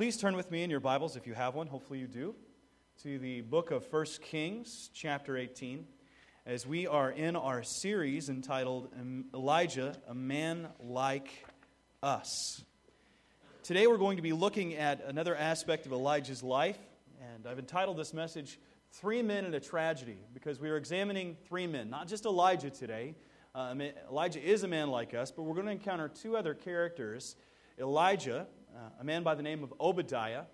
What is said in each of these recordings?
Please turn with me in your Bibles, if you have one, hopefully you do, to the book of 1 Kings, chapter 18, as we are in our series entitled Elijah, a Man Like Us. Today we're going to be looking at another aspect of Elijah's life, and I've entitled this message, Three Men in a Tragedy, because we are examining three men, not just Elijah today. Uh, Elijah is a man like us, but we're going to encounter two other characters Elijah, Uh, a man by the name of Obadiah,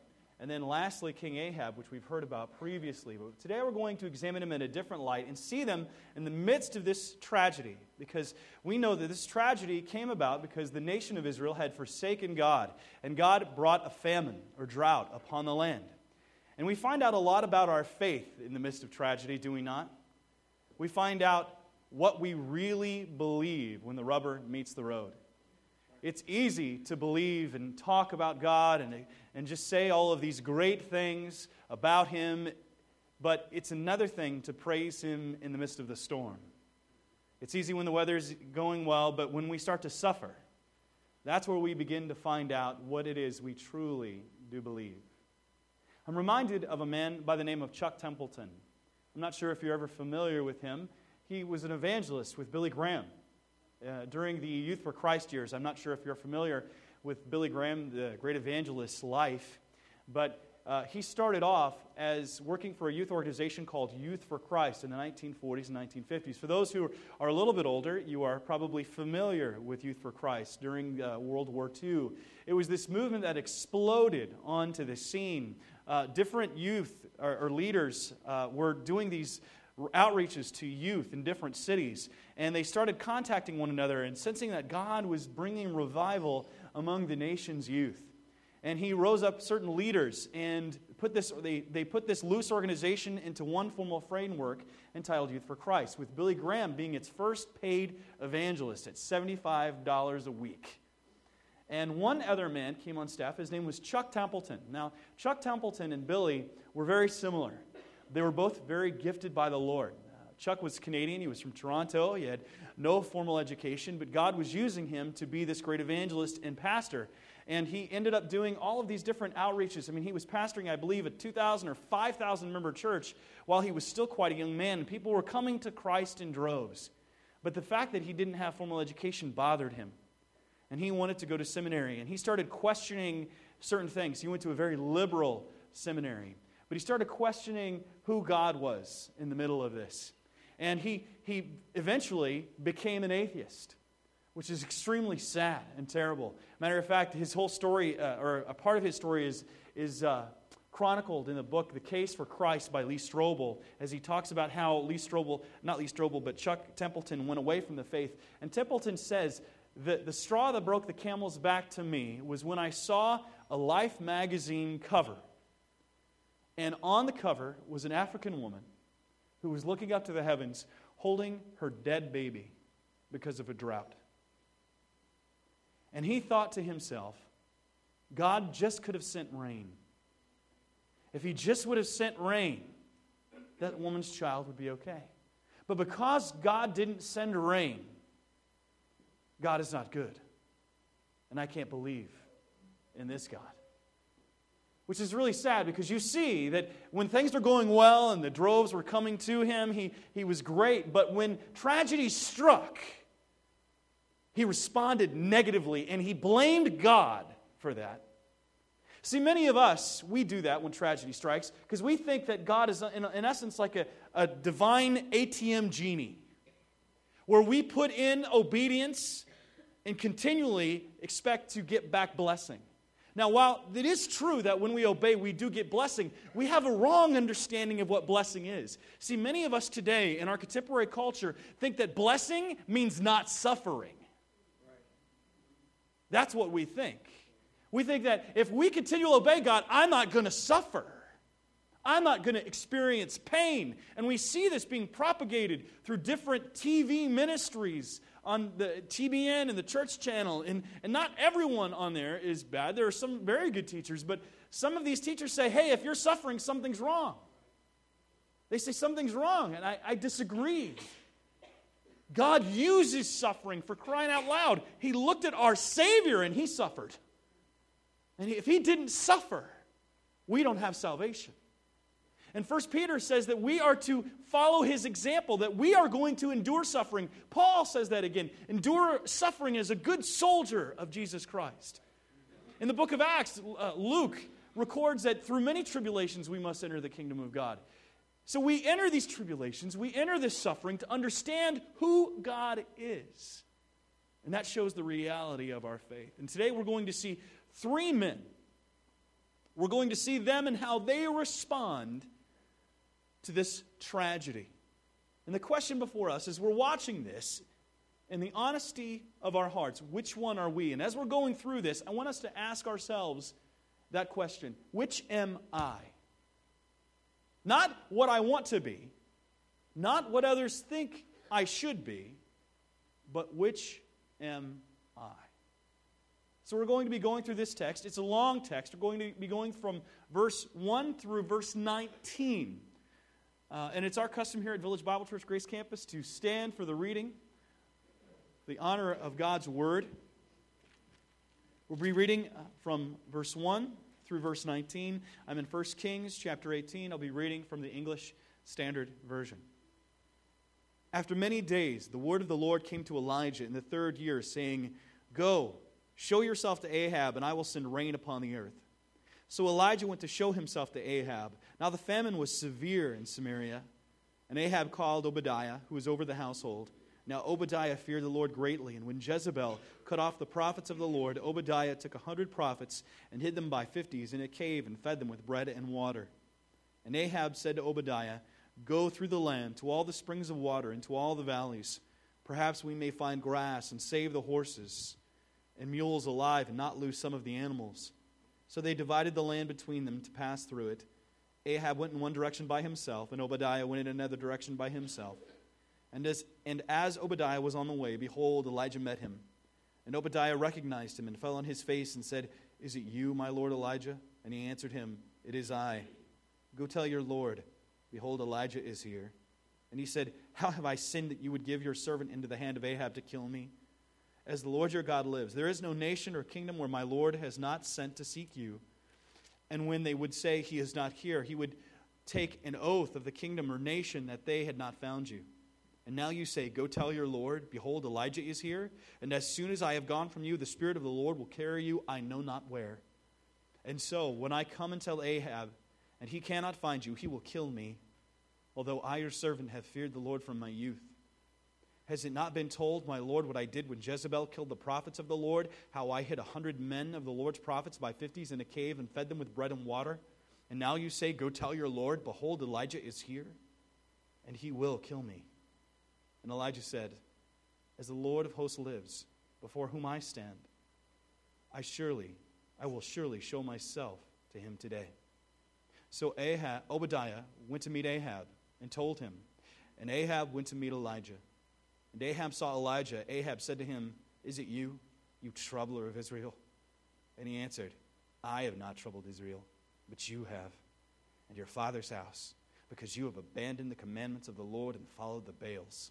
and then lastly, King Ahab, which we've heard about previously. But today we're going to examine them in a different light and see them in the midst of this tragedy, because we know that this tragedy came about because the nation of Israel had forsaken God, and God brought a famine or drought upon the land. And we find out a lot about our faith in the midst of tragedy, do we not? We find out what we really believe when the rubber meets the road. It's easy to believe and talk about God and, and just say all of these great things about Him, but it's another thing to praise Him in the midst of the storm. It's easy when the weather's going well, but when we start to suffer, that's where we begin to find out what it is we truly do believe. I'm reminded of a man by the name of Chuck Templeton. I'm not sure if you're ever familiar with him. He was an evangelist with Billy Graham uh, during the Youth for Christ years. I'm not sure if you're familiar with Billy Graham, the great evangelist's life, but uh, he started off as working for a youth organization called Youth for Christ in the 1940s and 1950s. For those who are a little bit older, you are probably familiar with Youth for Christ during uh, World War II. It was this movement that exploded onto the scene. Uh, different youth or, or leaders uh, were doing these outreaches to youth in different cities. And they started contacting one another and sensing that God was bringing revival among the nation's youth. And he rose up certain leaders and put this, they, they put this loose organization into one formal framework entitled Youth for Christ, with Billy Graham being its first paid evangelist at $75 a week. And one other man came on staff. His name was Chuck Templeton. Now, Chuck Templeton and Billy were very similar. They were both very gifted by the Lord. Uh, Chuck was Canadian. He was from Toronto. He had no formal education, but God was using him to be this great evangelist and pastor. And he ended up doing all of these different outreaches. I mean, he was pastoring, I believe, a 2,000 or 5,000 member church while he was still quite a young man. People were coming to Christ in droves. But the fact that he didn't have formal education bothered him. And he wanted to go to seminary. And he started questioning certain things. He went to a very liberal seminary. But he started questioning who God was in the middle of this. And he, he eventually became an atheist, which is extremely sad and terrible. Matter of fact, his whole story, uh, or a part of his story, is, is uh, chronicled in the book The Case for Christ by Lee Strobel, as he talks about how Lee Strobel, not Lee Strobel, but Chuck Templeton went away from the faith. And Templeton says, that the straw that broke the camel's back to me was when I saw a Life magazine cover and on the cover was an African woman who was looking up to the heavens holding her dead baby because of a drought. And he thought to himself, God just could have sent rain. If he just would have sent rain, that woman's child would be okay. But because God didn't send rain, God is not good. And I can't believe in this God which is really sad because you see that when things were going well and the droves were coming to him, he, he was great. But when tragedy struck, he responded negatively and he blamed God for that. See, many of us, we do that when tragedy strikes because we think that God is, in, in essence, like a, a divine ATM genie where we put in obedience and continually expect to get back blessing. Now, while it is true that when we obey, we do get blessing, we have a wrong understanding of what blessing is. See, many of us today in our contemporary culture think that blessing means not suffering. That's what we think. We think that if we continue to obey God, I'm not going to suffer. I'm not going to experience pain. And we see this being propagated through different TV ministries on the TBN and the church channel. And, and not everyone on there is bad. There are some very good teachers, but some of these teachers say, hey, if you're suffering, something's wrong. They say something's wrong, and I, I disagree. God uses suffering for crying out loud. He looked at our Savior and he suffered. And if he didn't suffer, we don't have salvation. And First Peter says that we are to follow his example, that we are going to endure suffering. Paul says that again endure suffering as a good soldier of Jesus Christ. In the book of Acts, uh, Luke records that through many tribulations we must enter the kingdom of God. So we enter these tribulations, we enter this suffering to understand who God is. And that shows the reality of our faith. And today we're going to see three men. We're going to see them and how they respond to this tragedy. And the question before us is we're watching this in the honesty of our hearts, which one are we? And as we're going through this, I want us to ask ourselves that question Which am I? Not what I want to be, not what others think I should be, but which am I? So we're going to be going through this text. It's a long text. We're going to be going from verse 1 through verse 19. Uh, and it's our custom here at Village Bible Church Grace Campus to stand for the reading, the honor of God's Word. We'll be reading uh, from verse 1 through verse 19. I'm in 1 Kings chapter 18. I'll be reading from the English Standard Version. After many days, the word of the Lord came to Elijah in the third year, saying, Go, show yourself to Ahab, and I will send rain upon the earth. So Elijah went to show himself to Ahab. Now the famine was severe in Samaria, and Ahab called Obadiah, who was over the household. Now Obadiah feared the Lord greatly, and when Jezebel cut off the prophets of the Lord, Obadiah took a hundred prophets and hid them by fifties in a cave and fed them with bread and water. And Ahab said to Obadiah, Go through the land to all the springs of water and to all the valleys. Perhaps we may find grass and save the horses and mules alive and not lose some of the animals. So they divided the land between them to pass through it. Ahab went in one direction by himself, and Obadiah went in another direction by himself. And as, and as Obadiah was on the way, behold, Elijah met him. And Obadiah recognized him and fell on his face and said, Is it you, my lord Elijah? And he answered him, It is I. Go tell your Lord, Behold, Elijah is here. And he said, How have I sinned that you would give your servant into the hand of Ahab to kill me? As the Lord your God lives, there is no nation or kingdom where my Lord has not sent to seek you. And when they would say, He is not here, he would take an oath of the kingdom or nation that they had not found you. And now you say, Go tell your Lord, Behold, Elijah is here. And as soon as I have gone from you, the Spirit of the Lord will carry you, I know not where. And so, when I come and tell Ahab, and he cannot find you, he will kill me, although I, your servant, have feared the Lord from my youth. Has it not been told, my Lord, what I did when Jezebel killed the prophets of the Lord, how I hid a hundred men of the Lord's prophets by fifties in a cave and fed them with bread and water? And now you say, Go tell your Lord, behold, Elijah is here, and he will kill me. And Elijah said, As the Lord of hosts lives, before whom I stand, I surely, I will surely show myself to him today. So Ahab, Obadiah went to meet Ahab and told him. And Ahab went to meet Elijah. And Ahab saw Elijah. Ahab said to him, Is it you, you troubler of Israel? And he answered, I have not troubled Israel, but you have, and your father's house, because you have abandoned the commandments of the Lord and followed the Baals.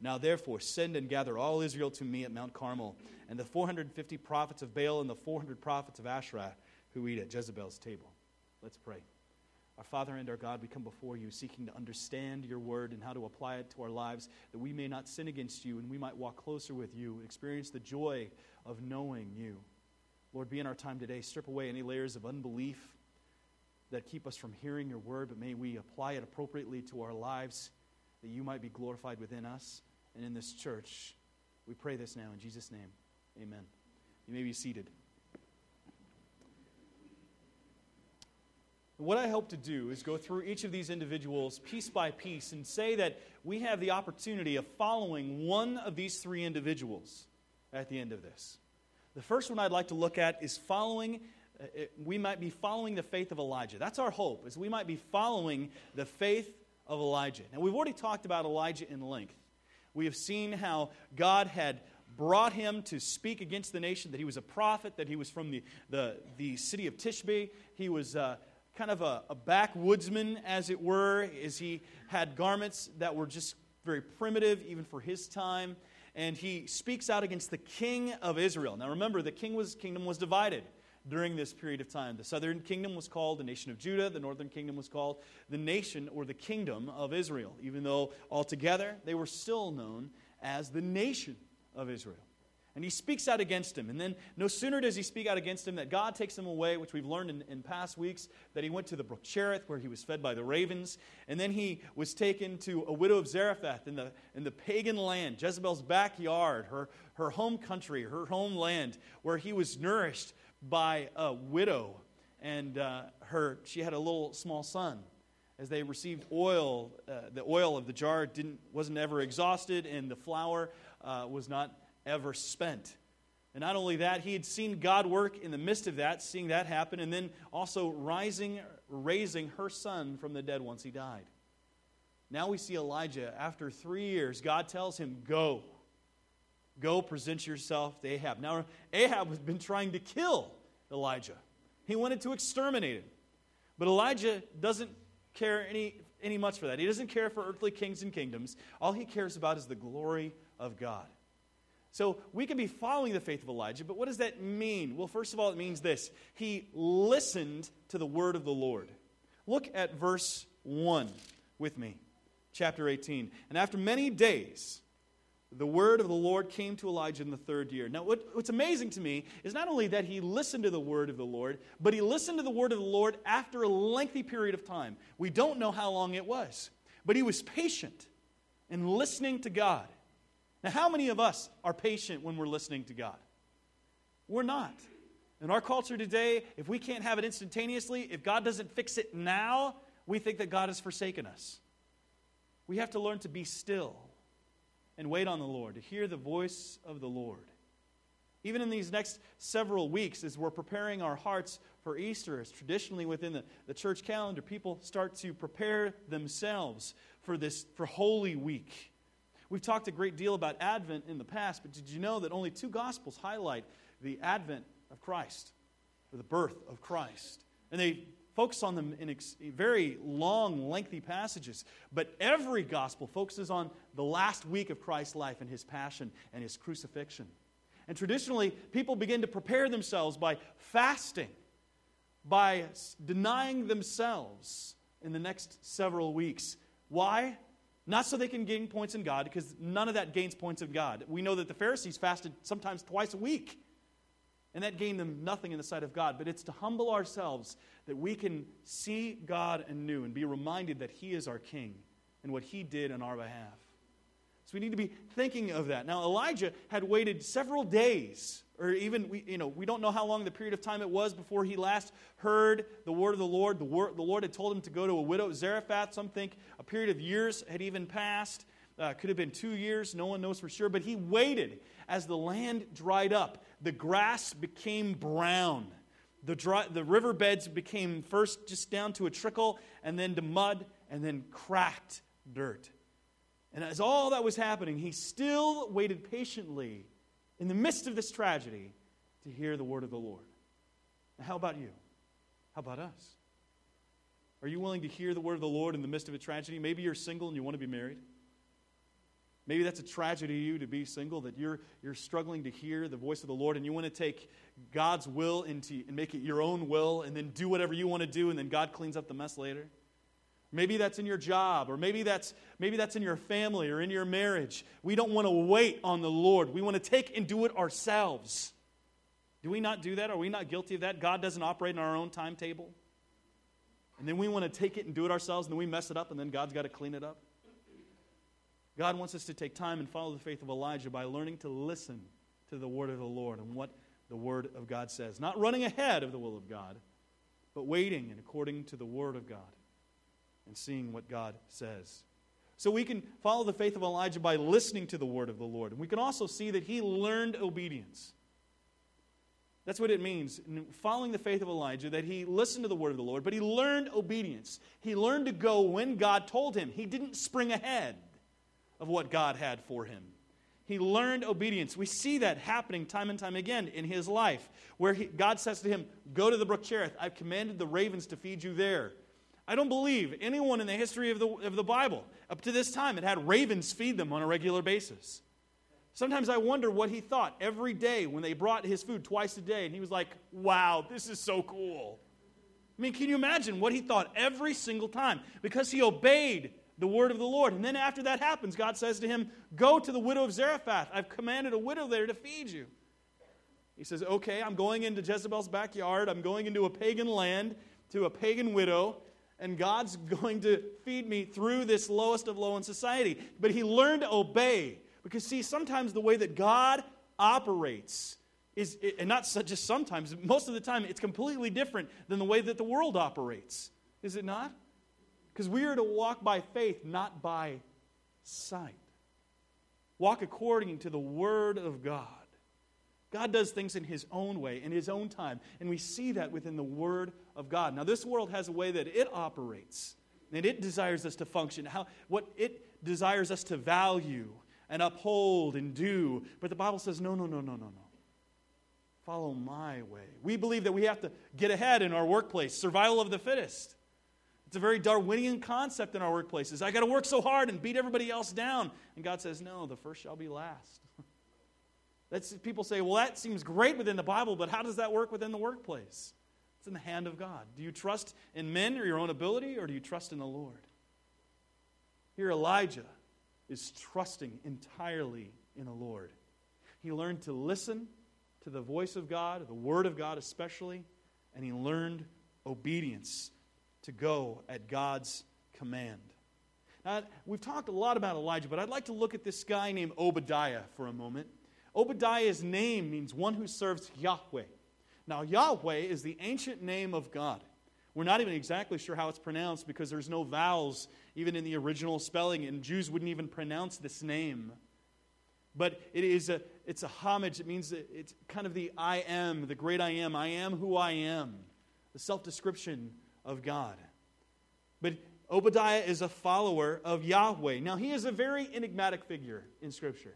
Now, therefore, send and gather all Israel to me at Mount Carmel, and the 450 prophets of Baal and the 400 prophets of Asherah who eat at Jezebel's table. Let's pray. Our Father and our God, we come before you seeking to understand your word and how to apply it to our lives, that we may not sin against you and we might walk closer with you and experience the joy of knowing you. Lord, be in our time today. Strip away any layers of unbelief that keep us from hearing your word, but may we apply it appropriately to our lives, that you might be glorified within us and in this church. We pray this now in Jesus' name. Amen. You may be seated. What I hope to do is go through each of these individuals piece by piece and say that we have the opportunity of following one of these three individuals at the end of this. The first one I'd like to look at is following uh, we might be following the faith of Elijah. That's our hope, is we might be following the faith of Elijah. Now, we've already talked about Elijah in length. We have seen how God had brought him to speak against the nation, that he was a prophet, that he was from the, the, the city of Tishbe. He was uh, kind of a, a backwoodsman, as it were, as he had garments that were just very primitive, even for his time. And he speaks out against the king of Israel. Now remember, the king was, kingdom was divided. during this period of time. The southern kingdom was called the nation of Judah, the northern kingdom was called the nation or the kingdom of Israel, even though altogether they were still known as the nation of Israel. And he speaks out against him. And then no sooner does he speak out against him that God takes him away, which we've learned in, in past weeks, that he went to the brook Cherith where he was fed by the ravens. And then he was taken to a widow of Zarephath in the, in the pagan land, Jezebel's backyard, her, her home country, her homeland, where he was nourished by a widow. And uh, her, she had a little small son. As they received oil, uh, the oil of the jar didn't, wasn't ever exhausted, and the flour uh, was not ever spent. And not only that, he had seen God work in the midst of that, seeing that happen, and then also rising, raising her son from the dead once he died. Now we see Elijah, after three years, God tells him, Go. Go present yourself to Ahab. Now, Ahab has been trying to kill Elijah, he wanted to exterminate him. But Elijah doesn't care any, any much for that. He doesn't care for earthly kings and kingdoms. All he cares about is the glory of God. So we can be following the faith of Elijah, but what does that mean? Well, first of all, it means this He listened to the word of the Lord. Look at verse 1 with me, chapter 18. And after many days, the word of the Lord came to Elijah in the third year. Now, what, what's amazing to me is not only that he listened to the word of the Lord, but he listened to the word of the Lord after a lengthy period of time. We don't know how long it was, but he was patient in listening to God. Now, how many of us are patient when we're listening to God? We're not. In our culture today, if we can't have it instantaneously, if God doesn't fix it now, we think that God has forsaken us. We have to learn to be still and wait on the Lord, to hear the voice of the Lord. Even in these next several weeks, as we're preparing our hearts for Easter, as traditionally within the, the church calendar, people start to prepare themselves for this for Holy Week. We've talked a great deal about Advent in the past, but did you know that only two Gospels highlight the Advent of Christ, or the birth of Christ? And they focus on them in ex- very long, lengthy passages. But every Gospel focuses on the last week of Christ's life and his passion and his crucifixion. And traditionally, people begin to prepare themselves by fasting, by denying themselves in the next several weeks. Why? Not so they can gain points in God, because none of that gains points in God. We know that the Pharisees fasted sometimes twice a week, and that gained them nothing in the sight of God. But it's to humble ourselves that we can see God anew and be reminded that He is our King and what He did on our behalf. So we need to be thinking of that. Now, Elijah had waited several days or even we, you know, we don't know how long the period of time it was before he last heard the word of the Lord. The, the Lord had told him to go to a widow, Zarephath. Some think a period of years had even passed. Uh, could have been two years. No one knows for sure. But he waited as the land dried up. The grass became brown. The, dry, the riverbeds became first just down to a trickle, and then to mud, and then cracked dirt. And as all that was happening, he still waited patiently in the midst of this tragedy to hear the word of the Lord. Now, how about you? How about us? Are you willing to hear the word of the Lord in the midst of a tragedy? Maybe you're single and you want to be married. Maybe that's a tragedy to you to be single, that you're, you're struggling to hear the voice of the Lord and you want to take God's will into, and make it your own will and then do whatever you want to do and then God cleans up the mess later. Maybe that's in your job, or maybe that's, maybe that's in your family or in your marriage. We don't want to wait on the Lord. We want to take and do it ourselves. Do we not do that? Are we not guilty of that? God doesn't operate on our own timetable. And then we want to take it and do it ourselves, and then we mess it up, and then God's got to clean it up. God wants us to take time and follow the faith of Elijah by learning to listen to the word of the Lord and what the word of God says. Not running ahead of the will of God, but waiting and according to the word of God and seeing what God says. So we can follow the faith of Elijah by listening to the word of the Lord. And we can also see that he learned obedience. That's what it means, following the faith of Elijah, that he listened to the word of the Lord, but he learned obedience. He learned to go when God told him. He didn't spring ahead of what God had for him. He learned obedience. We see that happening time and time again in his life, where he, God says to him, Go to the brook Cherith. I've commanded the ravens to feed you there. I don't believe anyone in the history of the, of the Bible up to this time had had ravens feed them on a regular basis. Sometimes I wonder what he thought every day when they brought his food twice a day, and he was like, wow, this is so cool. I mean, can you imagine what he thought every single time? Because he obeyed the word of the Lord. And then after that happens, God says to him, Go to the widow of Zarephath. I've commanded a widow there to feed you. He says, Okay, I'm going into Jezebel's backyard. I'm going into a pagan land to a pagan widow, and God's going to feed me through this lowest of low in society. But he learned to obey. Because, see, sometimes the way that God operates is, and not just sometimes, most of the time, it's completely different than the way that the world operates. Is it not? Because we are to walk by faith, not by sight. Walk according to the Word of God. God does things in His own way, in His own time, and we see that within the Word of God. Now, this world has a way that it operates, and it desires us to function, how, what it desires us to value and uphold and do. But the Bible says, no, no, no, no, no, no. Follow my way. We believe that we have to get ahead in our workplace, survival of the fittest. It's a very Darwinian concept in our workplaces. I got to work so hard and beat everybody else down. And God says, No, the first shall be last. That's, people say, Well, that seems great within the Bible, but how does that work within the workplace? It's in the hand of God. Do you trust in men or your own ability, or do you trust in the Lord? Here, Elijah is trusting entirely in the Lord. He learned to listen to the voice of God, the Word of God especially, and he learned obedience to go at God's command. Now, we've talked a lot about Elijah, but I'd like to look at this guy named Obadiah for a moment. Obadiah's name means one who serves Yahweh. Now, Yahweh is the ancient name of God. We're not even exactly sure how it's pronounced because there's no vowels even in the original spelling, and Jews wouldn't even pronounce this name. But it is a, it's a homage. It means it's kind of the I am, the great I am. I am who I am, the self description of God. But Obadiah is a follower of Yahweh. Now, he is a very enigmatic figure in Scripture.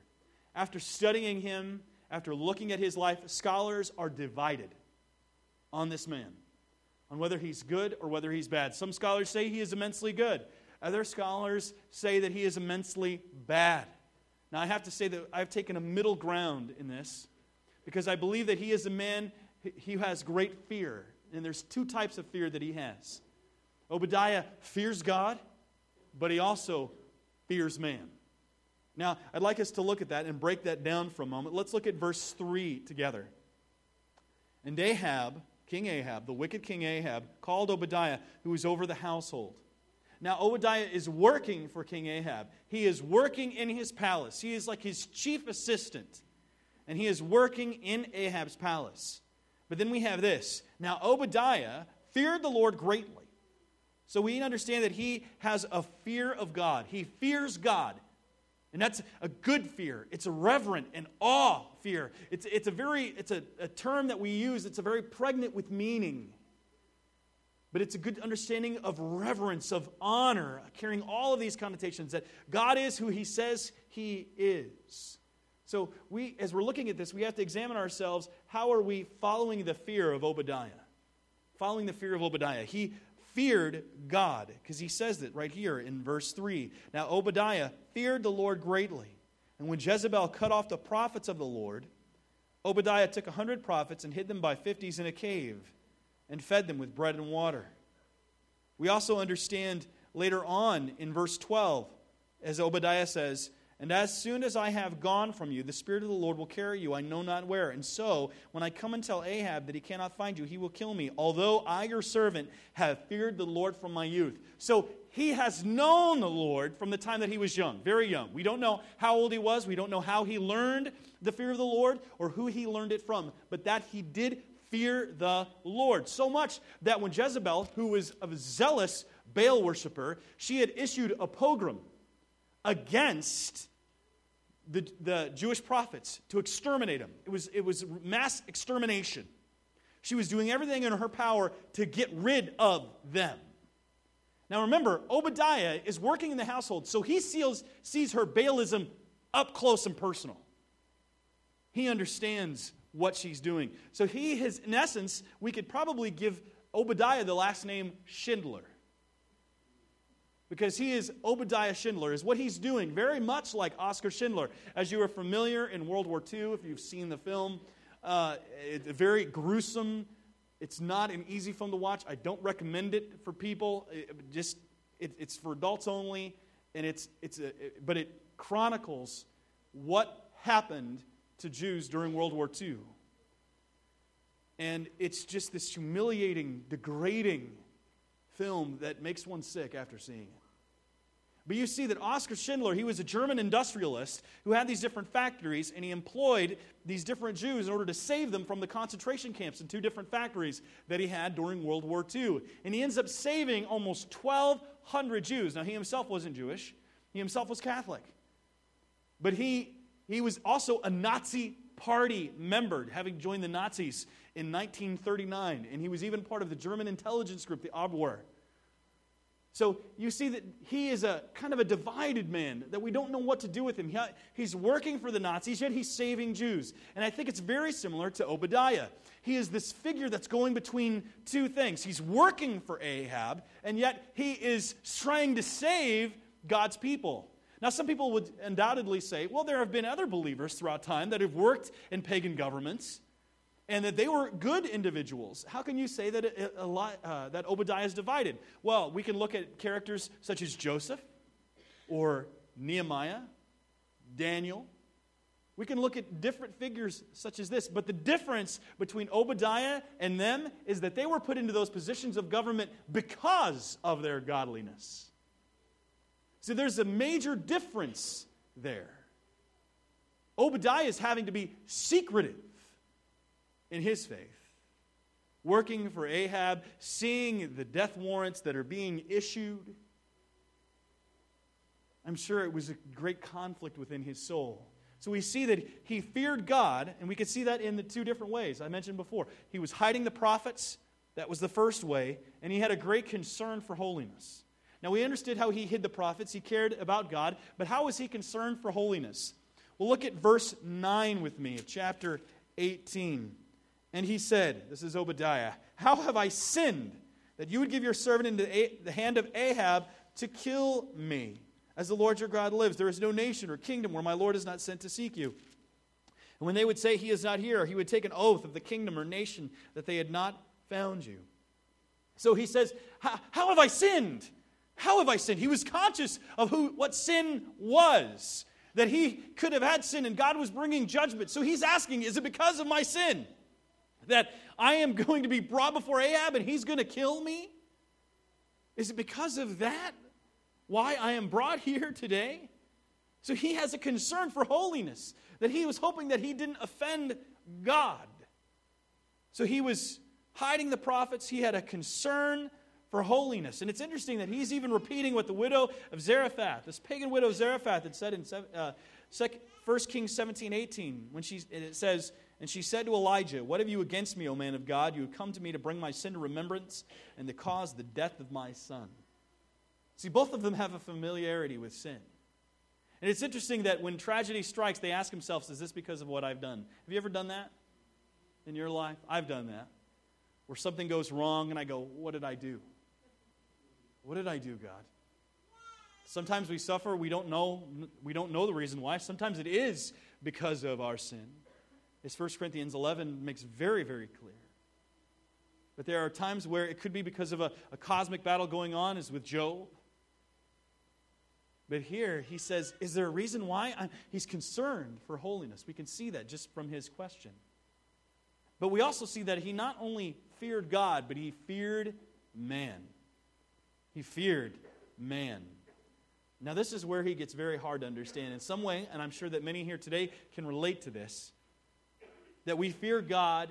After studying him, after looking at his life, scholars are divided on this man, on whether he's good or whether he's bad. Some scholars say he is immensely good, other scholars say that he is immensely bad. Now, I have to say that I've taken a middle ground in this because I believe that he is a man who has great fear and there's two types of fear that he has. Obadiah fears God, but he also fears man. Now, I'd like us to look at that and break that down for a moment. Let's look at verse 3 together. And Ahab, King Ahab, the wicked King Ahab, called Obadiah, who was over the household. Now, Obadiah is working for King Ahab. He is working in his palace. He is like his chief assistant. And he is working in Ahab's palace. But then we have this. Now, Obadiah feared the Lord greatly. So we understand that he has a fear of God. He fears God. And that's a good fear. It's a reverent and awe fear. It's, it's a very, it's a, a term that we use, it's a very pregnant with meaning. But it's a good understanding of reverence, of honor, carrying all of these connotations that God is who he says he is. So we, as we're looking at this, we have to examine ourselves. How are we following the fear of Obadiah? Following the fear of Obadiah. He feared God, because he says that right here in verse 3. Now, Obadiah feared the Lord greatly. And when Jezebel cut off the prophets of the Lord, Obadiah took a hundred prophets and hid them by fifties in a cave and fed them with bread and water. We also understand later on in verse 12, as Obadiah says, and as soon as I have gone from you, the Spirit of the Lord will carry you, I know not where. And so, when I come and tell Ahab that he cannot find you, he will kill me, although I, your servant, have feared the Lord from my youth. So, he has known the Lord from the time that he was young, very young. We don't know how old he was, we don't know how he learned the fear of the Lord or who he learned it from, but that he did fear the Lord. So much that when Jezebel, who was a zealous Baal worshiper, she had issued a pogrom against the, the Jewish prophets to exterminate them. It was, it was mass extermination. She was doing everything in her power to get rid of them. Now remember, Obadiah is working in the household, so he sees, sees her Baalism up close and personal. He understands what she's doing. So he has, in essence, we could probably give Obadiah the last name Schindler. Because he is Obadiah Schindler, is what he's doing, very much like Oskar Schindler. As you are familiar in World War II, if you've seen the film, uh, it's very gruesome. It's not an easy film to watch. I don't recommend it for people. It just it, it's for adults only, and it's it's a, it, but it chronicles what happened to Jews during World War II. And it's just this humiliating, degrading film that makes one sick after seeing it. But you see that Oskar Schindler, he was a German industrialist who had these different factories, and he employed these different Jews in order to save them from the concentration camps in two different factories that he had during World War II. And he ends up saving almost 1,200 Jews. Now, he himself wasn't Jewish, he himself was Catholic. But he, he was also a Nazi party member, having joined the Nazis in 1939. And he was even part of the German intelligence group, the Abwehr. So you see that he is a kind of a divided man, that we don't know what to do with him. He, he's working for the Nazis, yet he's saving Jews. And I think it's very similar to Obadiah. He is this figure that's going between two things. He's working for Ahab, and yet he is trying to save God's people. Now, some people would undoubtedly say, well, there have been other believers throughout time that have worked in pagan governments and that they were good individuals. How can you say that, it, uh, that Obadiah is divided? Well, we can look at characters such as Joseph or Nehemiah, Daniel. We can look at different figures such as this, but the difference between Obadiah and them is that they were put into those positions of government because of their godliness. So there's a major difference there. Obadiah is having to be secretive in his faith, working for Ahab, seeing the death warrants that are being issued. I'm sure it was a great conflict within his soul. So we see that he feared God, and we can see that in the two different ways I mentioned before. He was hiding the prophets, that was the first way, and he had a great concern for holiness. Now, we understood how he hid the prophets. He cared about God. But how was he concerned for holiness? Well, look at verse 9 with me of chapter 18. And he said, This is Obadiah, How have I sinned that you would give your servant into the hand of Ahab to kill me? As the Lord your God lives, there is no nation or kingdom where my Lord is not sent to seek you. And when they would say, He is not here, he would take an oath of the kingdom or nation that they had not found you. So he says, How have I sinned? How have I sinned? He was conscious of who, what sin was, that he could have had sin and God was bringing judgment. So he's asking, Is it because of my sin that I am going to be brought before Ahab and he's going to kill me? Is it because of that why I am brought here today? So he has a concern for holiness, that he was hoping that he didn't offend God. So he was hiding the prophets, he had a concern for holiness. And it's interesting that he's even repeating what the widow of Zarephath, this pagan widow Zarephath, had said in uh, 1 Kings 17 18, when she, it says, And she said to Elijah, What have you against me, O man of God? You have come to me to bring my sin to remembrance and to cause the death of my son. See, both of them have a familiarity with sin. And it's interesting that when tragedy strikes, they ask themselves, Is this because of what I've done? Have you ever done that in your life? I've done that. Where something goes wrong and I go, What did I do? What did I do, God? Sometimes we suffer, we don't know, we don't know the reason why. Sometimes it is because of our sin. As 1 Corinthians 11 makes very, very clear. But there are times where it could be because of a, a cosmic battle going on, as with Job. But here he says, Is there a reason why? I'm, he's concerned for holiness. We can see that just from his question. But we also see that he not only feared God, but he feared man. He feared man. Now, this is where he gets very hard to understand. In some way, and I'm sure that many here today can relate to this, that we fear God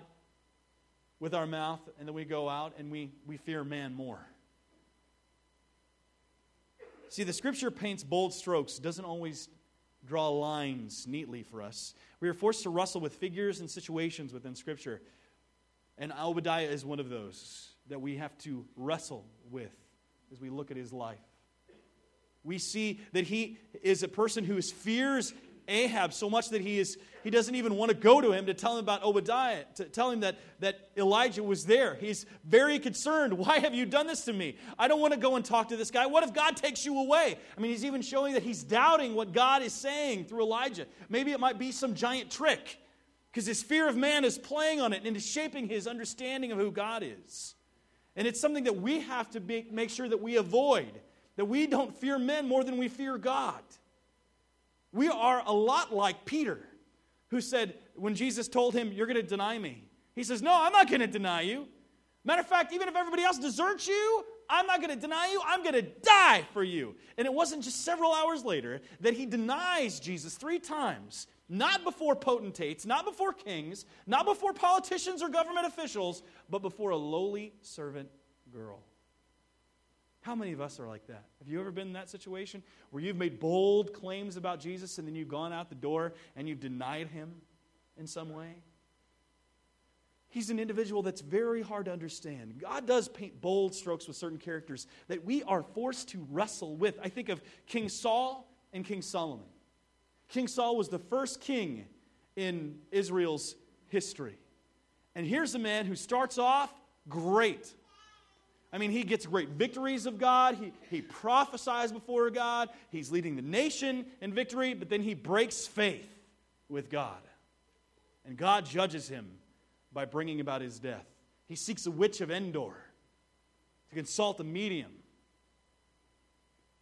with our mouth, and then we go out and we, we fear man more. See, the scripture paints bold strokes, doesn't always draw lines neatly for us. We are forced to wrestle with figures and situations within scripture. And Obadiah is one of those that we have to wrestle with as we look at his life. We see that he is a person who fears Ahab so much that he, is, he doesn't even want to go to him to tell him about Obadiah, to tell him that, that Elijah was there. He's very concerned. Why have you done this to me? I don't want to go and talk to this guy. What if God takes you away? I mean, he's even showing that he's doubting what God is saying through Elijah. Maybe it might be some giant trick because his fear of man is playing on it and is shaping his understanding of who God is. And it's something that we have to be, make sure that we avoid, that we don't fear men more than we fear God. We are a lot like Peter, who said, when Jesus told him, You're going to deny me, he says, No, I'm not going to deny you. Matter of fact, even if everybody else deserts you, I'm not going to deny you. I'm going to die for you. And it wasn't just several hours later that he denies Jesus three times, not before potentates, not before kings, not before politicians or government officials, but before a lowly servant girl. How many of us are like that? Have you ever been in that situation where you've made bold claims about Jesus and then you've gone out the door and you've denied him in some way? He's an individual that's very hard to understand. God does paint bold strokes with certain characters that we are forced to wrestle with. I think of King Saul and King Solomon. King Saul was the first king in Israel's history. And here's a man who starts off great. I mean, he gets great victories of God. He, he prophesies before God. He's leading the nation in victory, but then he breaks faith with God. And God judges him by bringing about his death. He seeks a witch of Endor to consult a medium.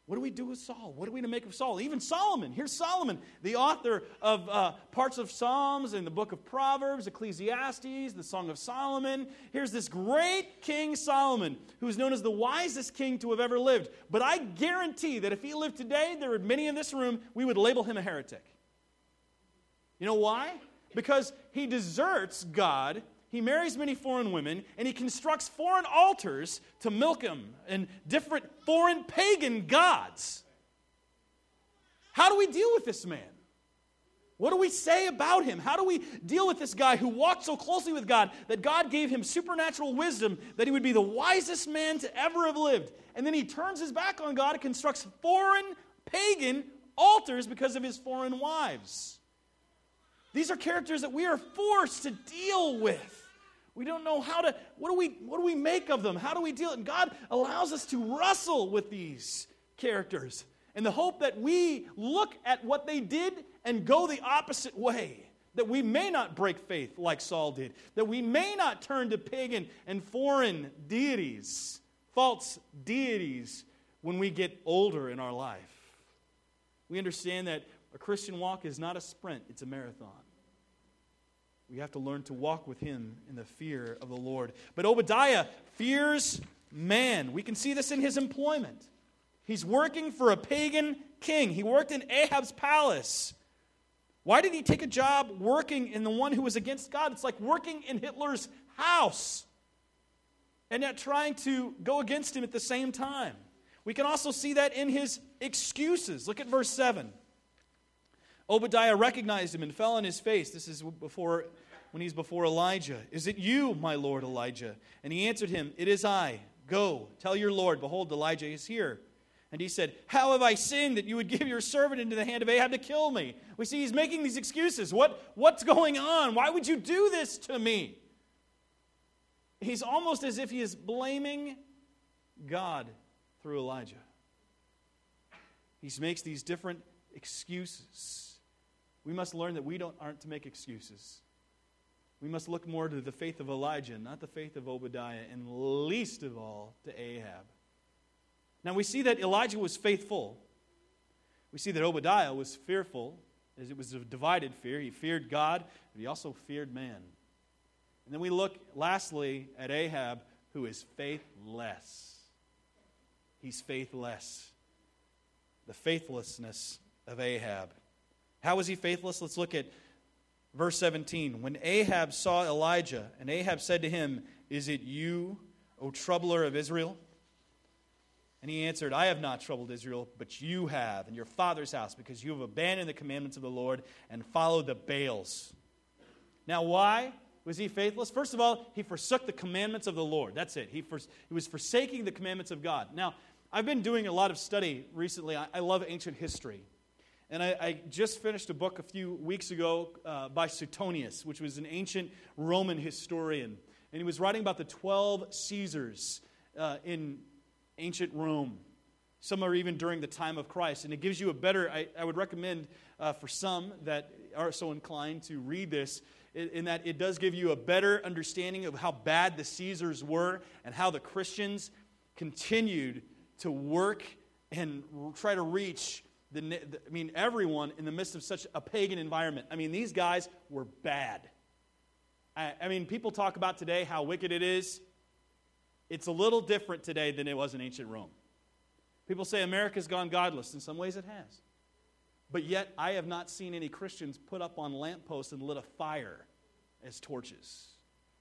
What do we do with Saul? What are we to make of Saul? Even Solomon. Here's Solomon, the author of uh, parts of Psalms and the book of Proverbs, Ecclesiastes, the Song of Solomon. Here's this great King Solomon, who's known as the wisest king to have ever lived. But I guarantee that if he lived today, there are many in this room, we would label him a heretic. You know why? Because he deserts God he marries many foreign women and he constructs foreign altars to Milcom and different foreign pagan gods. How do we deal with this man? What do we say about him? How do we deal with this guy who walked so closely with God that God gave him supernatural wisdom that he would be the wisest man to ever have lived? And then he turns his back on God and constructs foreign pagan altars because of his foreign wives. These are characters that we are forced to deal with. We don't know how to, what do we, what do we make of them? How do we deal? And God allows us to wrestle with these characters in the hope that we look at what they did and go the opposite way. That we may not break faith like Saul did. That we may not turn to pagan and foreign deities, false deities, when we get older in our life. We understand that a Christian walk is not a sprint, it's a marathon. We have to learn to walk with him in the fear of the Lord. But Obadiah fears man. We can see this in his employment. He's working for a pagan king, he worked in Ahab's palace. Why did he take a job working in the one who was against God? It's like working in Hitler's house and yet trying to go against him at the same time. We can also see that in his excuses. Look at verse 7. Obadiah recognized him and fell on his face. This is before when he's before Elijah. Is it you, my lord Elijah? And he answered him, It is I. Go, tell your Lord, behold, Elijah is here. And he said, How have I sinned that you would give your servant into the hand of Ahab to kill me? We see he's making these excuses. What, what's going on? Why would you do this to me? He's almost as if he is blaming God through Elijah. He makes these different excuses. We must learn that we don't, aren't to make excuses. We must look more to the faith of Elijah, not the faith of Obadiah, and least of all to Ahab. Now we see that Elijah was faithful. We see that Obadiah was fearful, as it was a divided fear. He feared God, but he also feared man. And then we look lastly at Ahab, who is faithless. He's faithless. The faithlessness of Ahab. How was he faithless? Let's look at Verse 17 When Ahab saw Elijah, and Ahab said to him, Is it you, O troubler of Israel? And he answered, I have not troubled Israel, but you have, and your father's house, because you have abandoned the commandments of the Lord and followed the Baals. Now, why was he faithless? First of all, he forsook the commandments of the Lord. That's it. He, he was forsaking the commandments of God. Now, I've been doing a lot of study recently. I, I love ancient history. And I, I, just finished a book a few weeks ago uh, by Suetonius, which was an ancient Roman historian. And he was writing about the 12 Caesars uh, in ancient Rome. Some are even during the time of Christ. And it gives you a better, I, I would recommend uh, for some that are so inclined to read this, in that it does give you a better understanding of how bad the Caesars were and how the Christians continued to work and try to reach the, the, I mean, everyone in the midst of such a pagan environment. I mean, these guys were bad. I, I mean, people talk about today how wicked it is. It's a little different today than it was in ancient Rome. People say America's gone godless. In some ways, it has. But yet, I have not seen any Christians put up on lampposts and lit a fire as torches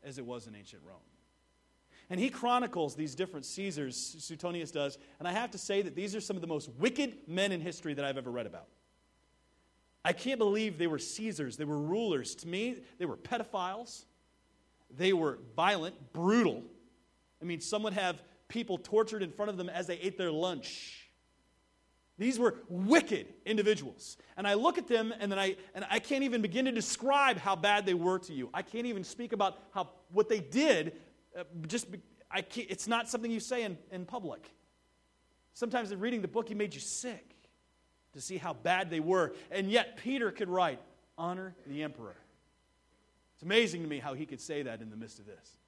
as it was in ancient Rome. And he chronicles these different Caesars, Suetonius does, and I have to say that these are some of the most wicked men in history that I've ever read about. I can't believe they were Caesars. They were rulers. To me, they were pedophiles. They were violent, brutal. I mean, some would have people tortured in front of them as they ate their lunch. These were wicked individuals. And I look at them and then I and I can't even begin to describe how bad they were to you. I can't even speak about how what they did uh, just I can't, it's not something you say in, in public. Sometimes in reading the book, he made you sick to see how bad they were. And yet, Peter could write, Honor the emperor. It's amazing to me how he could say that in the midst of this.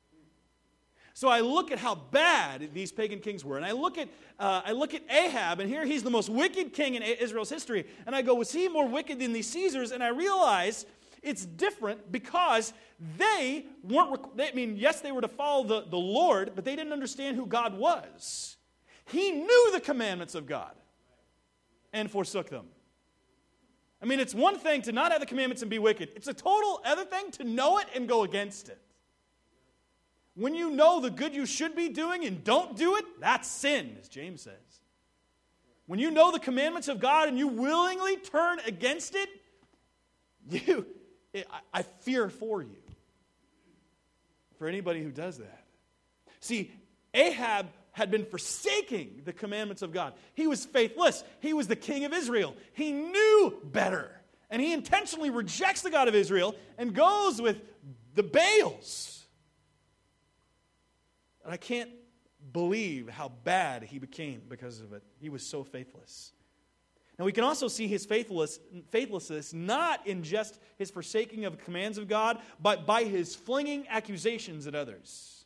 So I look at how bad these pagan kings were, and I look at uh, I look at Ahab, and here he's the most wicked king in Israel's history, and I go, was he more wicked than these Caesars? And I realize it's different because they weren't, they, I mean, yes, they were to follow the, the Lord, but they didn't understand who God was. He knew the commandments of God and forsook them. I mean, it's one thing to not have the commandments and be wicked, it's a total other thing to know it and go against it. When you know the good you should be doing and don't do it, that's sin, as James says. When you know the commandments of God and you willingly turn against it, you, I fear for you. For anybody who does that. See, Ahab had been forsaking the commandments of God. He was faithless. He was the king of Israel. He knew better. And he intentionally rejects the God of Israel and goes with the Baals. And I can't believe how bad he became because of it. He was so faithless. Now, we can also see his faithless, faithlessness not in just his forsaking of commands of God, but by his flinging accusations at others.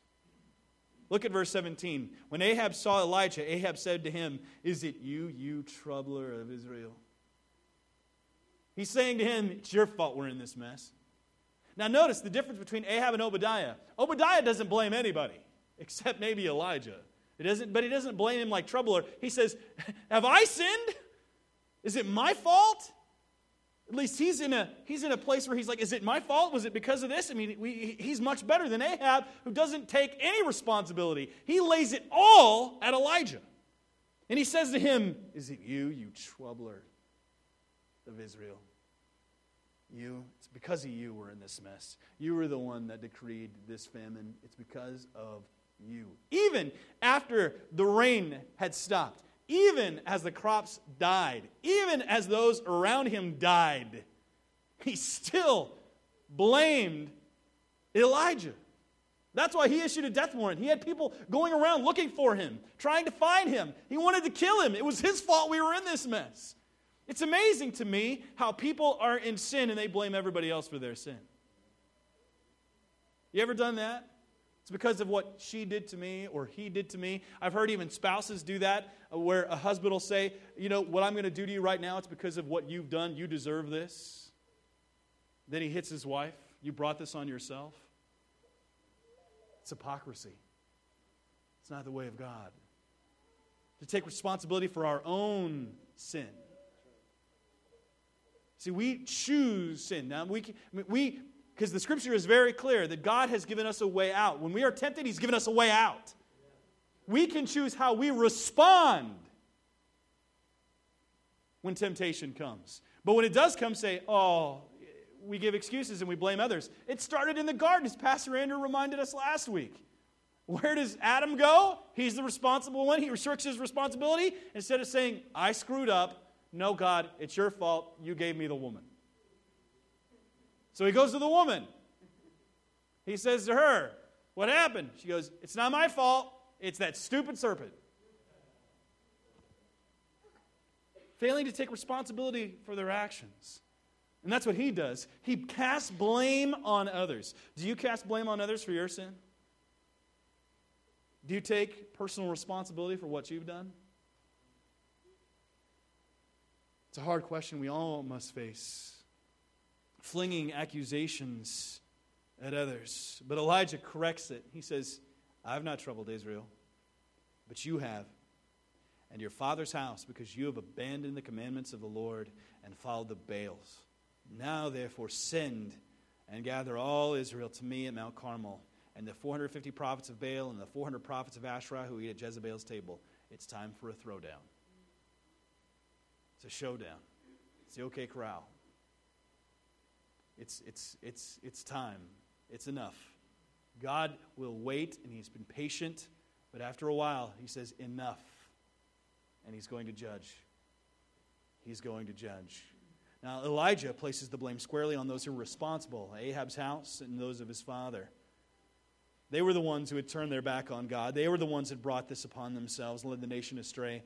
Look at verse 17. When Ahab saw Elijah, Ahab said to him, Is it you, you troubler of Israel? He's saying to him, It's your fault we're in this mess. Now, notice the difference between Ahab and Obadiah. Obadiah doesn't blame anybody, except maybe Elijah. It doesn't, but he doesn't blame him like troubler. He says, Have I sinned? Is it my fault? At least he's in a he's in a place where he's like, is it my fault? Was it because of this? I mean, we, he's much better than Ahab, who doesn't take any responsibility. He lays it all at Elijah, and he says to him, "Is it you, you troubler of Israel? You? It's because of you we're in this mess. You were the one that decreed this famine. It's because of you. Even after the rain had stopped." Even as the crops died, even as those around him died, he still blamed Elijah. That's why he issued a death warrant. He had people going around looking for him, trying to find him. He wanted to kill him. It was his fault we were in this mess. It's amazing to me how people are in sin and they blame everybody else for their sin. You ever done that? It's because of what she did to me or he did to me. I've heard even spouses do that, uh, where a husband will say, You know, what I'm going to do to you right now, it's because of what you've done. You deserve this. Then he hits his wife. You brought this on yourself. It's hypocrisy. It's not the way of God. To take responsibility for our own sin. See, we choose sin. Now, we, we because the scripture is very clear that God has given us a way out. When we are tempted, He's given us a way out. We can choose how we respond when temptation comes. But when it does come, say, oh, we give excuses and we blame others. It started in the garden, as Pastor Andrew reminded us last week. Where does Adam go? He's the responsible one. He restricts his responsibility. Instead of saying, I screwed up, No, God, it's your fault. You gave me the woman. So he goes to the woman. He says to her, What happened? She goes, It's not my fault. It's that stupid serpent. Failing to take responsibility for their actions. And that's what he does. He casts blame on others. Do you cast blame on others for your sin? Do you take personal responsibility for what you've done? It's a hard question we all must face. Flinging accusations at others. But Elijah corrects it. He says, I've not troubled Israel, but you have, and your father's house, because you have abandoned the commandments of the Lord and followed the Baals. Now, therefore, send and gather all Israel to me at Mount Carmel, and the 450 prophets of Baal and the 400 prophets of Asherah who eat at Jezebel's table. It's time for a throwdown. It's a showdown. It's the OK Corral. It's, it's, it's, it's time. It's enough. God will wait, and He's been patient, but after a while, He says, Enough. And He's going to judge. He's going to judge. Now, Elijah places the blame squarely on those who were responsible Ahab's house and those of his father. They were the ones who had turned their back on God. They were the ones that brought this upon themselves, and led the nation astray.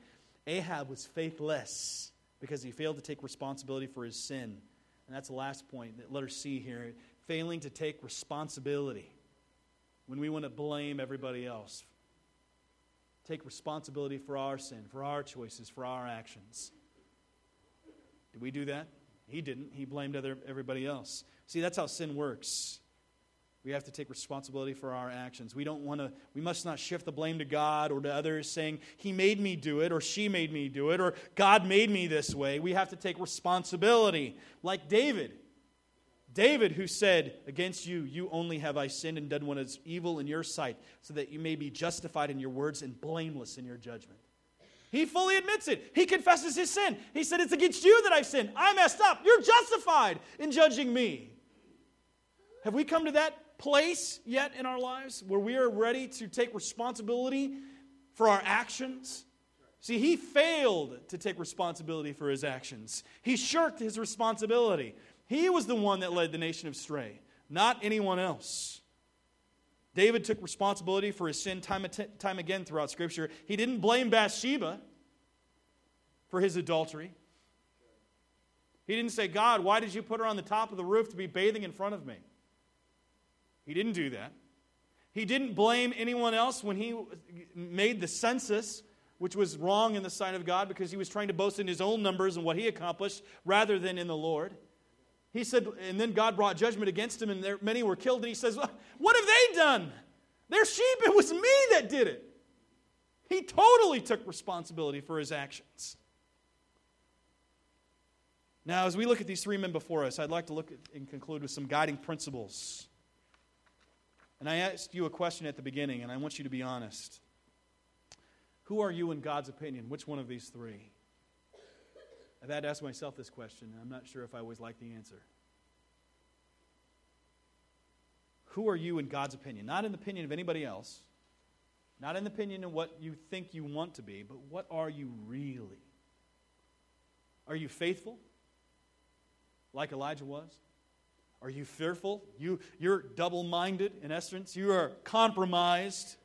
Ahab was faithless because he failed to take responsibility for his sin. And that's the last point that let us see here failing to take responsibility when we want to blame everybody else. Take responsibility for our sin, for our choices, for our actions. Did we do that? He didn't. He blamed other, everybody else. See, that's how sin works. We have to take responsibility for our actions. We don't want to, we must not shift the blame to God or to others saying, He made me do it, or she made me do it, or God made me this way. We have to take responsibility. Like David. David, who said, Against you, you only have I sinned and done what is evil in your sight, so that you may be justified in your words and blameless in your judgment. He fully admits it. He confesses his sin. He said, It's against you that I've sinned. I messed up. You're justified in judging me. Have we come to that place yet in our lives where we are ready to take responsibility for our actions? See, he failed to take responsibility for his actions. He shirked his responsibility. He was the one that led the nation astray, not anyone else. David took responsibility for his sin time, time again throughout Scripture. He didn't blame Bathsheba for his adultery. He didn't say, God, why did you put her on the top of the roof to be bathing in front of me? He didn't do that. He didn't blame anyone else when he made the census, which was wrong in the sight of God because he was trying to boast in his own numbers and what he accomplished rather than in the Lord. He said, and then God brought judgment against him, and there, many were killed. And he says, What have they done? They're sheep. It was me that did it. He totally took responsibility for his actions. Now, as we look at these three men before us, I'd like to look at and conclude with some guiding principles. And I asked you a question at the beginning, and I want you to be honest. Who are you in God's opinion? Which one of these three? I've had to ask myself this question, and I'm not sure if I always like the answer. Who are you in God's opinion? Not in the opinion of anybody else, not in the opinion of what you think you want to be, but what are you really? Are you faithful, like Elijah was? Are you fearful? You, you're double minded, in essence. You are compromised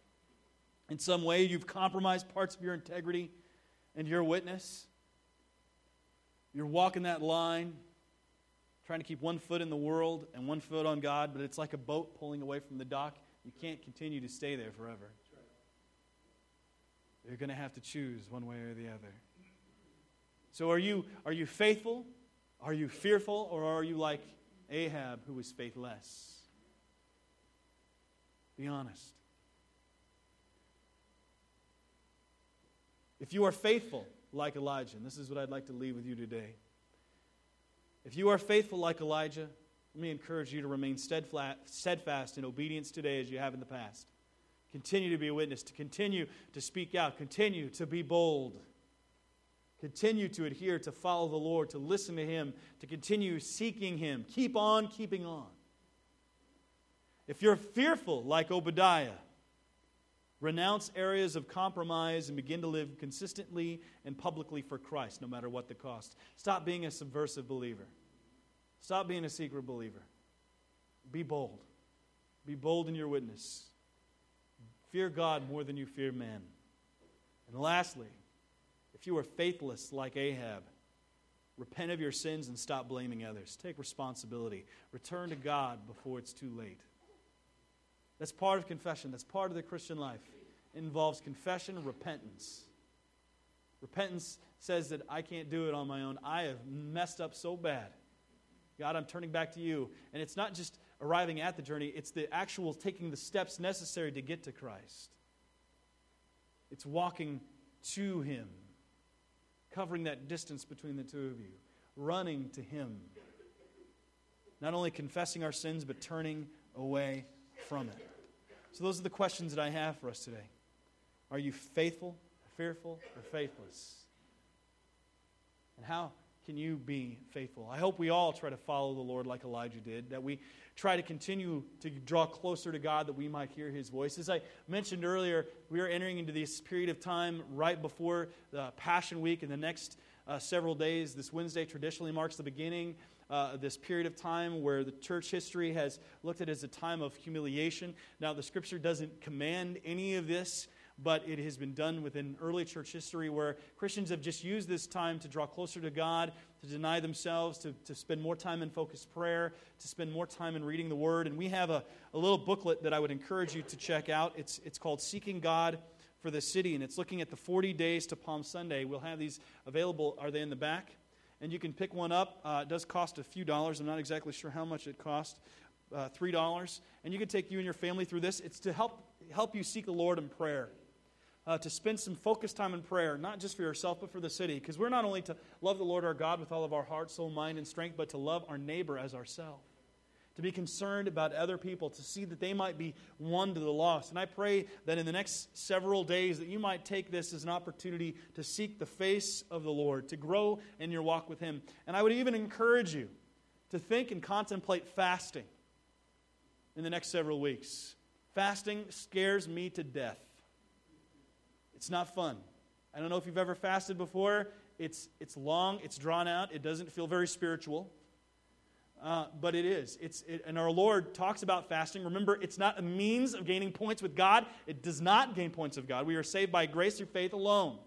in some way. You've compromised parts of your integrity and your witness. You're walking that line, trying to keep one foot in the world and one foot on God, but it's like a boat pulling away from the dock. You can't continue to stay there forever. You're going to have to choose one way or the other. So are you, are you faithful? Are you fearful? Or are you like Ahab, who was faithless? Be honest. If you are faithful, like Elijah. And this is what I'd like to leave with you today. If you are faithful like Elijah, let me encourage you to remain steadfast in obedience today as you have in the past. Continue to be a witness, to continue to speak out, continue to be bold, continue to adhere, to follow the Lord, to listen to Him, to continue seeking Him. Keep on keeping on. If you're fearful like Obadiah, Renounce areas of compromise and begin to live consistently and publicly for Christ, no matter what the cost. Stop being a subversive believer. Stop being a secret believer. Be bold. Be bold in your witness. Fear God more than you fear man. And lastly, if you are faithless like Ahab, repent of your sins and stop blaming others. Take responsibility. Return to God before it's too late. That's part of confession. That's part of the Christian life. It involves confession repentance. Repentance says that I can't do it on my own. I have messed up so bad. God, I'm turning back to you. And it's not just arriving at the journey, it's the actual taking the steps necessary to get to Christ. It's walking to Him, covering that distance between the two of you, running to Him. Not only confessing our sins, but turning away from it. So, those are the questions that I have for us today. Are you faithful, fearful, or faithless? And how can you be faithful? I hope we all try to follow the Lord like Elijah did, that we try to continue to draw closer to God that we might hear his voice. As I mentioned earlier, we are entering into this period of time right before the Passion Week in the next uh, several days. This Wednesday traditionally marks the beginning uh, this period of time where the church history has looked at as a time of humiliation. Now, the scripture doesn't command any of this, but it has been done within early church history where Christians have just used this time to draw closer to God, to deny themselves, to, to spend more time in focused prayer, to spend more time in reading the Word. And we have a, a little booklet that I would encourage you to check out. It's, it's called Seeking God for the City, and it's looking at the 40 days to Palm Sunday. We'll have these available. Are they in the back? and you can pick one up. Uh, it does cost a few dollars. I'm not exactly sure how much it cost. Uh, Three dollars, and you can take you and your family through this. It's to help help you seek the Lord in prayer, uh, to spend some focused time in prayer, not just for yourself but for the city, because we're not only to love the Lord our God with all of our heart, soul, mind, and strength, but to love our neighbor as ourselves to be concerned about other people, to see that they might be one to the lost. And I pray that in the next several days that you might take this as an opportunity to seek the face of the Lord, to grow in your walk with Him. And I would even encourage you to think and contemplate fasting in the next several weeks. Fasting scares me to death. It's not fun. I don't know if you've ever fasted before. It's, it's long, it's drawn out, it doesn't feel very spiritual. Uh, but it is. It's, it, and our Lord talks about fasting. Remember, it's not a means of gaining points with God. It does not gain points of God. We are saved by grace through faith alone.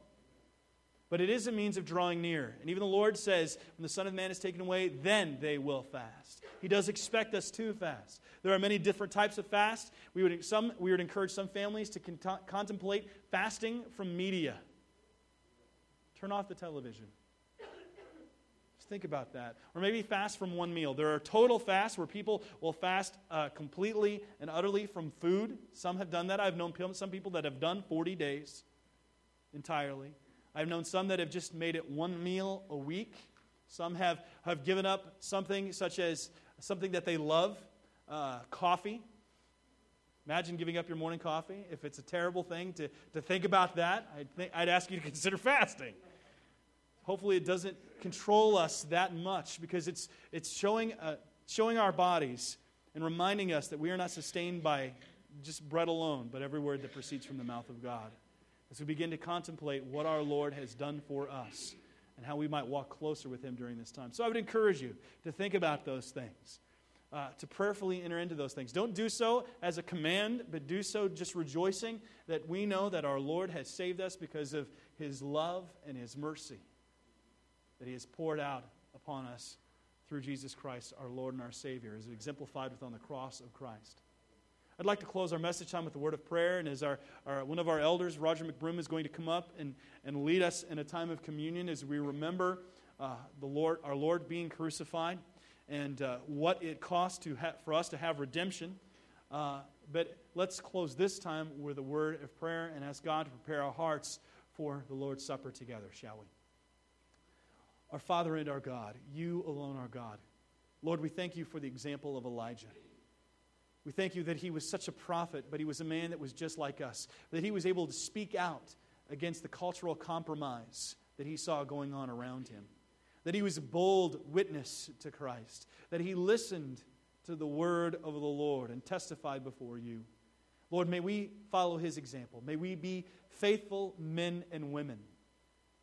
But it is a means of drawing near. And even the Lord says, when the Son of Man is taken away, then they will fast. He does expect us to fast. There are many different types of fast. We would, some, we would encourage some families to con- contemplate fasting from media. Turn off the television Just think about that. Or maybe fast from one meal. There are total fasts where people will fast uh, completely and utterly from food. Some have done that. I've known some people that have done 40 days entirely. I've known some that have just made it one meal a week. Some have, have given up something such as something that they love uh, coffee. Imagine giving up your morning coffee. If it's a terrible thing to, to think about that, I'd, I'd ask you to consider fasting. Hopefully, it doesn't control us that much because it's, it's showing, uh, showing our bodies and reminding us that we are not sustained by just bread alone, but every word that proceeds from the mouth of God. As we begin to contemplate what our Lord has done for us and how we might walk closer with Him during this time. So I would encourage you to think about those things, uh, to prayerfully enter into those things. Don't do so as a command, but do so just rejoicing that we know that our Lord has saved us because of His love and His mercy that He has poured out upon us through Jesus Christ, our Lord and our Savior, as exemplified within the cross of Christ. I'd like to close our message time with a word of prayer, and as our, our, one of our elders, Roger McBroom, is going to come up and, and lead us in a time of communion as we remember uh, the Lord, our Lord being crucified and uh, what it costs to ha- for us to have redemption. Uh, but let's close this time with a word of prayer and ask God to prepare our hearts for the Lord's Supper together, shall we? Our Father and our God, you alone are God. Lord, we thank you for the example of Elijah. We thank you that he was such a prophet, but he was a man that was just like us, that he was able to speak out against the cultural compromise that he saw going on around him, that he was a bold witness to Christ, that he listened to the word of the Lord and testified before you. Lord, may we follow his example. May we be faithful men and women.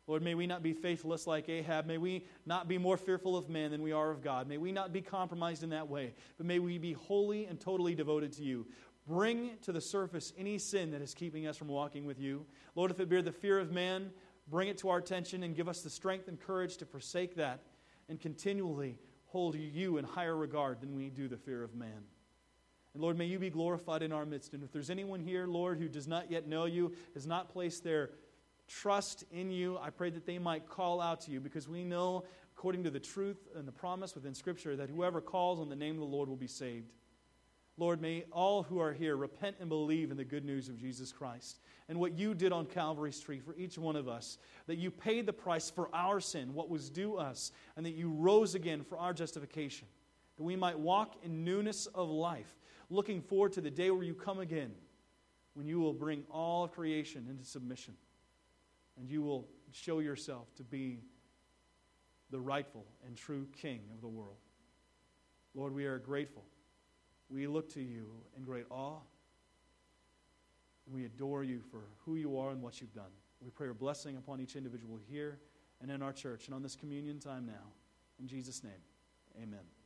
Lord, may we not be faithless like Ahab. May we not be more fearful of man than we are of God. May we not be compromised in that way, but may we be wholly and totally devoted to you. Bring to the surface any sin that is keeping us from walking with you. Lord, if it be the fear of man, bring it to our attention and give us the strength and courage to forsake that and continually hold you in higher regard than we do the fear of man. And Lord, may you be glorified in our midst. And if there's anyone here, Lord, who does not yet know you, has not placed their trust in you, I pray that they might call out to you because we know, according to the truth and the promise within Scripture, that whoever calls on the name of the Lord will be saved. Lord, may all who are here repent and believe in the good news of Jesus Christ and what you did on Calvary's tree for each one of us. That you paid the price for our sin, what was due us, and that you rose again for our justification. That we might walk in newness of life, looking forward to the day where you come again, when you will bring all creation into submission and you will show yourself to be the rightful and true King of the world. Lord, we are grateful. We look to you in great awe. And we adore you for who you are and what you've done. We pray your blessing upon each individual here and in our church and on this communion time now. In Jesus' name, amen.